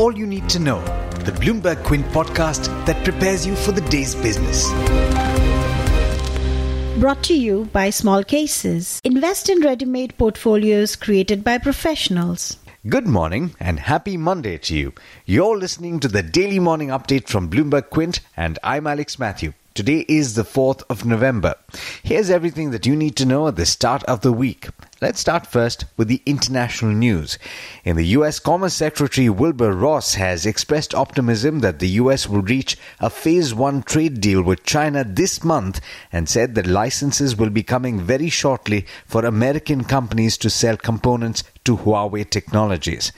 all you need to know. The Bloomberg Quint podcast that prepares you for the day's business. Brought to you by Small Cases. Invest in ready made portfolios created by professionals. Good morning and happy Monday to you. You're listening to the daily morning update from Bloomberg Quint, and I'm Alex Matthew. Today is the 4th of November. Here's everything that you need to know at the start of the week. Let's start first with the international news. In the US, Commerce Secretary Wilbur Ross has expressed optimism that the US will reach a phase 1 trade deal with China this month and said that licenses will be coming very shortly for American companies to sell components to Huawei Technologies.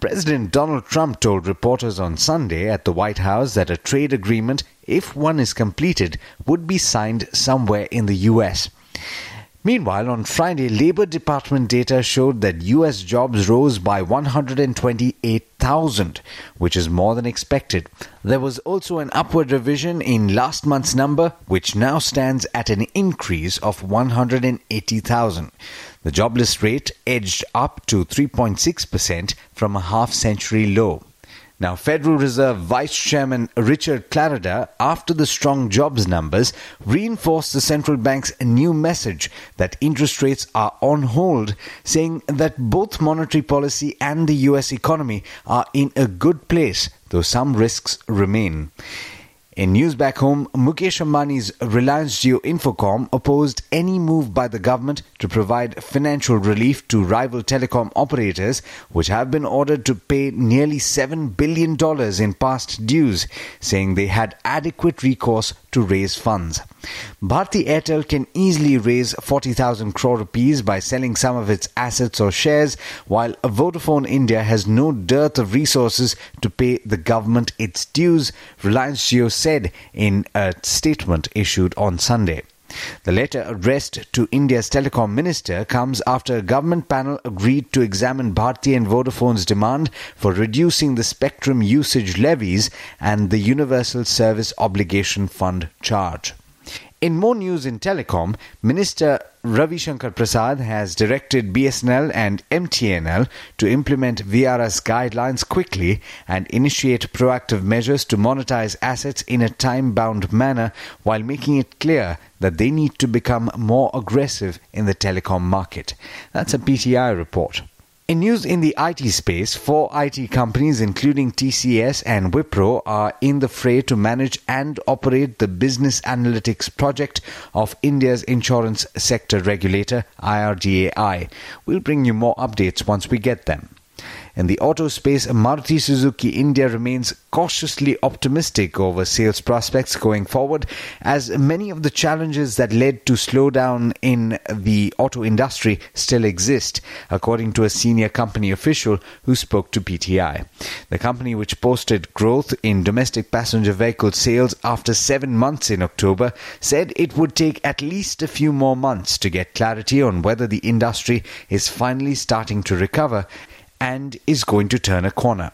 President Donald Trump told reporters on Sunday at the White House that a trade agreement, if one is completed, would be signed somewhere in the U.S. Meanwhile, on Friday, Labor Department data showed that U.S. jobs rose by 128,000, which is more than expected. There was also an upward revision in last month's number, which now stands at an increase of 180,000. The jobless rate edged up to 3.6% from a half century low. Now, Federal Reserve Vice Chairman Richard Clarida, after the strong jobs numbers, reinforced the central bank's new message that interest rates are on hold, saying that both monetary policy and the US economy are in a good place, though some risks remain. In news back home, Mukesh Ambani's Reliance Jio Infocomm opposed any move by the government to provide financial relief to rival telecom operators, which have been ordered to pay nearly $7 billion in past dues, saying they had adequate recourse to raise funds. Bharti Airtel can easily raise 40,000 crore rupees by selling some of its assets or shares, while Vodafone India has no dearth of resources to pay the government its dues, Reliance Jio said in a statement issued on Sunday. The letter addressed to India's telecom minister comes after a government panel agreed to examine Bharti and Vodafone's demand for reducing the spectrum usage levies and the Universal Service Obligation Fund charge. In more news in telecom, Minister Ravi Shankar Prasad has directed BSNL and MTNL to implement VRS guidelines quickly and initiate proactive measures to monetize assets in a time bound manner while making it clear that they need to become more aggressive in the telecom market. That's a PTI report. In news in the IT space, four IT companies, including TCS and Wipro, are in the fray to manage and operate the business analytics project of India's insurance sector regulator, IRDAI. We'll bring you more updates once we get them. In the auto space, Maruti Suzuki India remains cautiously optimistic over sales prospects going forward, as many of the challenges that led to slowdown in the auto industry still exist, according to a senior company official who spoke to PTI. The company, which posted growth in domestic passenger vehicle sales after seven months in October, said it would take at least a few more months to get clarity on whether the industry is finally starting to recover and is going to turn a corner.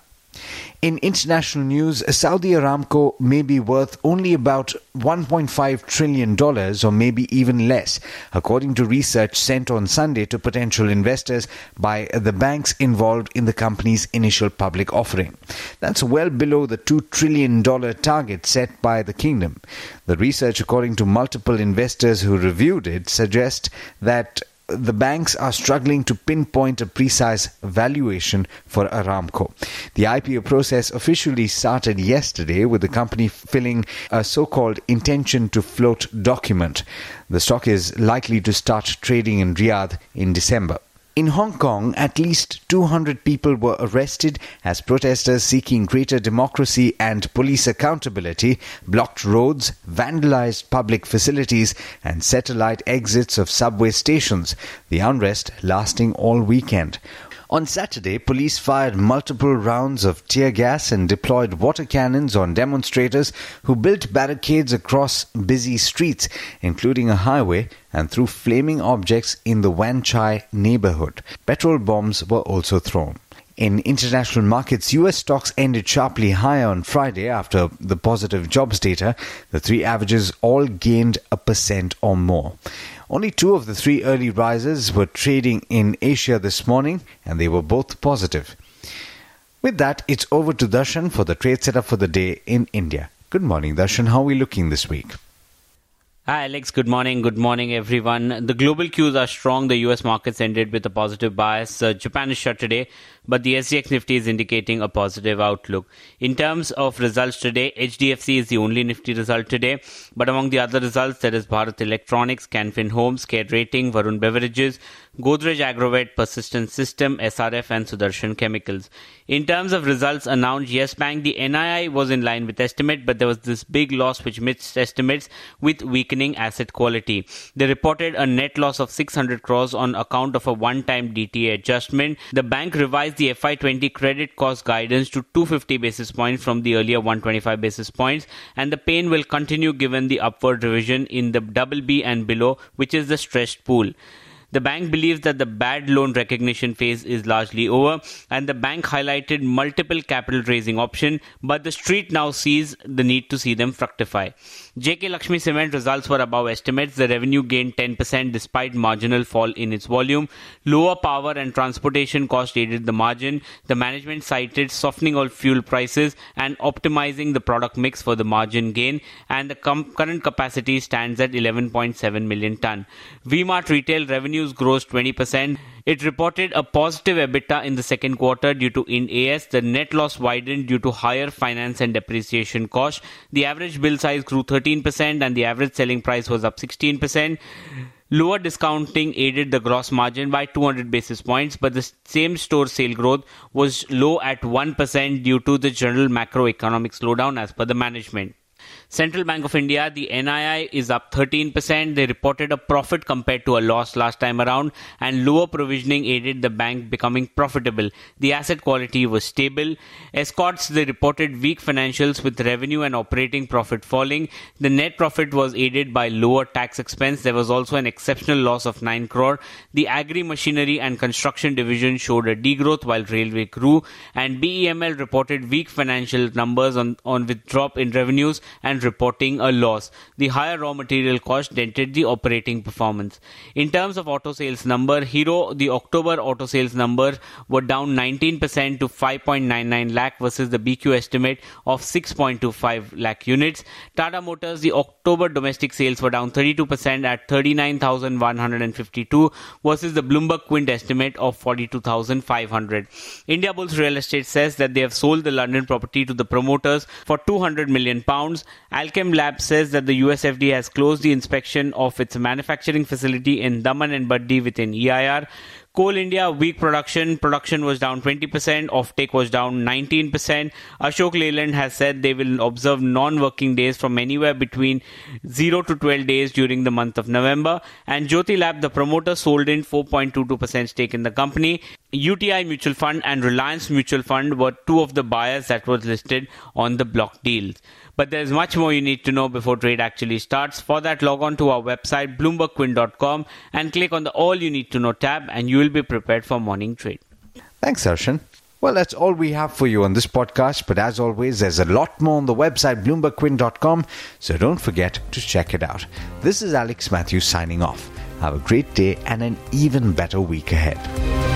In international news, Saudi Aramco may be worth only about $1.5 trillion or maybe even less, according to research sent on Sunday to potential investors by the banks involved in the company's initial public offering. That's well below the $2 trillion target set by the kingdom. The research, according to multiple investors who reviewed it, suggests that the banks are struggling to pinpoint a precise valuation for Aramco. The IPO process officially started yesterday with the company filling a so called intention to float document. The stock is likely to start trading in Riyadh in December. In Hong Kong, at least 200 people were arrested as protesters seeking greater democracy and police accountability blocked roads, vandalized public facilities, and satellite exits of subway stations, the unrest lasting all weekend. On Saturday, police fired multiple rounds of tear gas and deployed water cannons on demonstrators who built barricades across busy streets, including a highway, and threw flaming objects in the Wan Chai neighborhood. Petrol bombs were also thrown. In international markets, US stocks ended sharply higher on Friday after the positive jobs data. The three averages all gained a percent or more. Only two of the three early risers were trading in Asia this morning, and they were both positive. With that, it's over to Darshan for the trade setup for the day in India. Good morning, Darshan. How are we looking this week? Hi, Alex. Good morning. Good morning, everyone. The global cues are strong. The US markets ended with a positive bias. Uh, Japan is shut today, but the SGX Nifty is indicating a positive outlook. In terms of results today, HDFC is the only Nifty result today. But among the other results, there is Bharat Electronics, Canfin Homes, Care Rating, Varun Beverages, Godrej Agrovet, Persistent System, SRF, and Sudarshan Chemicals. In terms of results announced, Yes Bank, the NII was in line with estimate, but there was this big loss which missed estimates with weakening asset quality. They reported a net loss of 600 crores on account of a one-time DTA adjustment. The bank revised the FY20 credit cost guidance to 250 basis points from the earlier 125 basis points, and the pain will continue given the upward revision in the double B and below, which is the stressed pool. The bank believes that the bad loan recognition phase is largely over and the bank highlighted multiple capital raising options, but the street now sees the need to see them fructify. JK Lakshmi Cement results were above estimates. The revenue gained 10% despite marginal fall in its volume. Lower power and transportation cost aided the margin. The management cited softening of fuel prices and optimizing the product mix for the margin gain and the com- current capacity stands at 11.7 million ton. VMart retail revenues revenues grows 20%. It reported a positive EBITDA in the second quarter due to Ind AS. The net loss widened due to higher finance and depreciation costs. The average bill size grew 13% and the average selling price was up 16%. Lower discounting aided the gross margin by 200 basis points, but the same store sale growth was low at 1% due to the general macroeconomic slowdown as per the management. Central Bank of India, the NII is up 13%. They reported a profit compared to a loss last time around, and lower provisioning aided the bank becoming profitable. The asset quality was stable. Escorts, they reported weak financials with revenue and operating profit falling. The net profit was aided by lower tax expense. There was also an exceptional loss of 9 crore. The agri machinery and construction division showed a degrowth while railway grew, and BEML reported weak financial numbers on, on with drop in revenues and reporting a loss. The higher raw material cost dented the operating performance. In terms of auto sales number, Hero, the October auto sales number were down 19% to 5.99 lakh versus the BQ estimate of 6.25 lakh units. Tata Motors, the October domestic sales were down 32% at 39,152 versus the Bloomberg Quint estimate of 42,500. Indiabulls Real Estate says that they have sold the London property to the promoters for 200 million pounds Alkem Lab says that the USFDA has closed the inspection of its manufacturing facility in Daman and Baddi within EIR. Coal India weak production. Production was down 20%. Offtake was down 19%. Ashok Leyland has said they will observe non-working days from anywhere between 0 to 12 days during the month of November. And Jyothy Lab, the promoter, sold in 4.22% stake in the company. UTI Mutual Fund and Reliance Mutual Fund were two of the buyers that was listed on the block deals. But there's much more you need to know before trade actually starts. For that, log on to our website, bloombergquint.com, and click on the All You Need to Know tab, and you will be prepared for morning trade. Thanks, Darshan. Well, that's all we have for you on this podcast, but as always, there's a lot more on the website, bloombergquint.com, so don't forget to check it out. This is Alex Matthews signing off. Have a great day and an even better week ahead.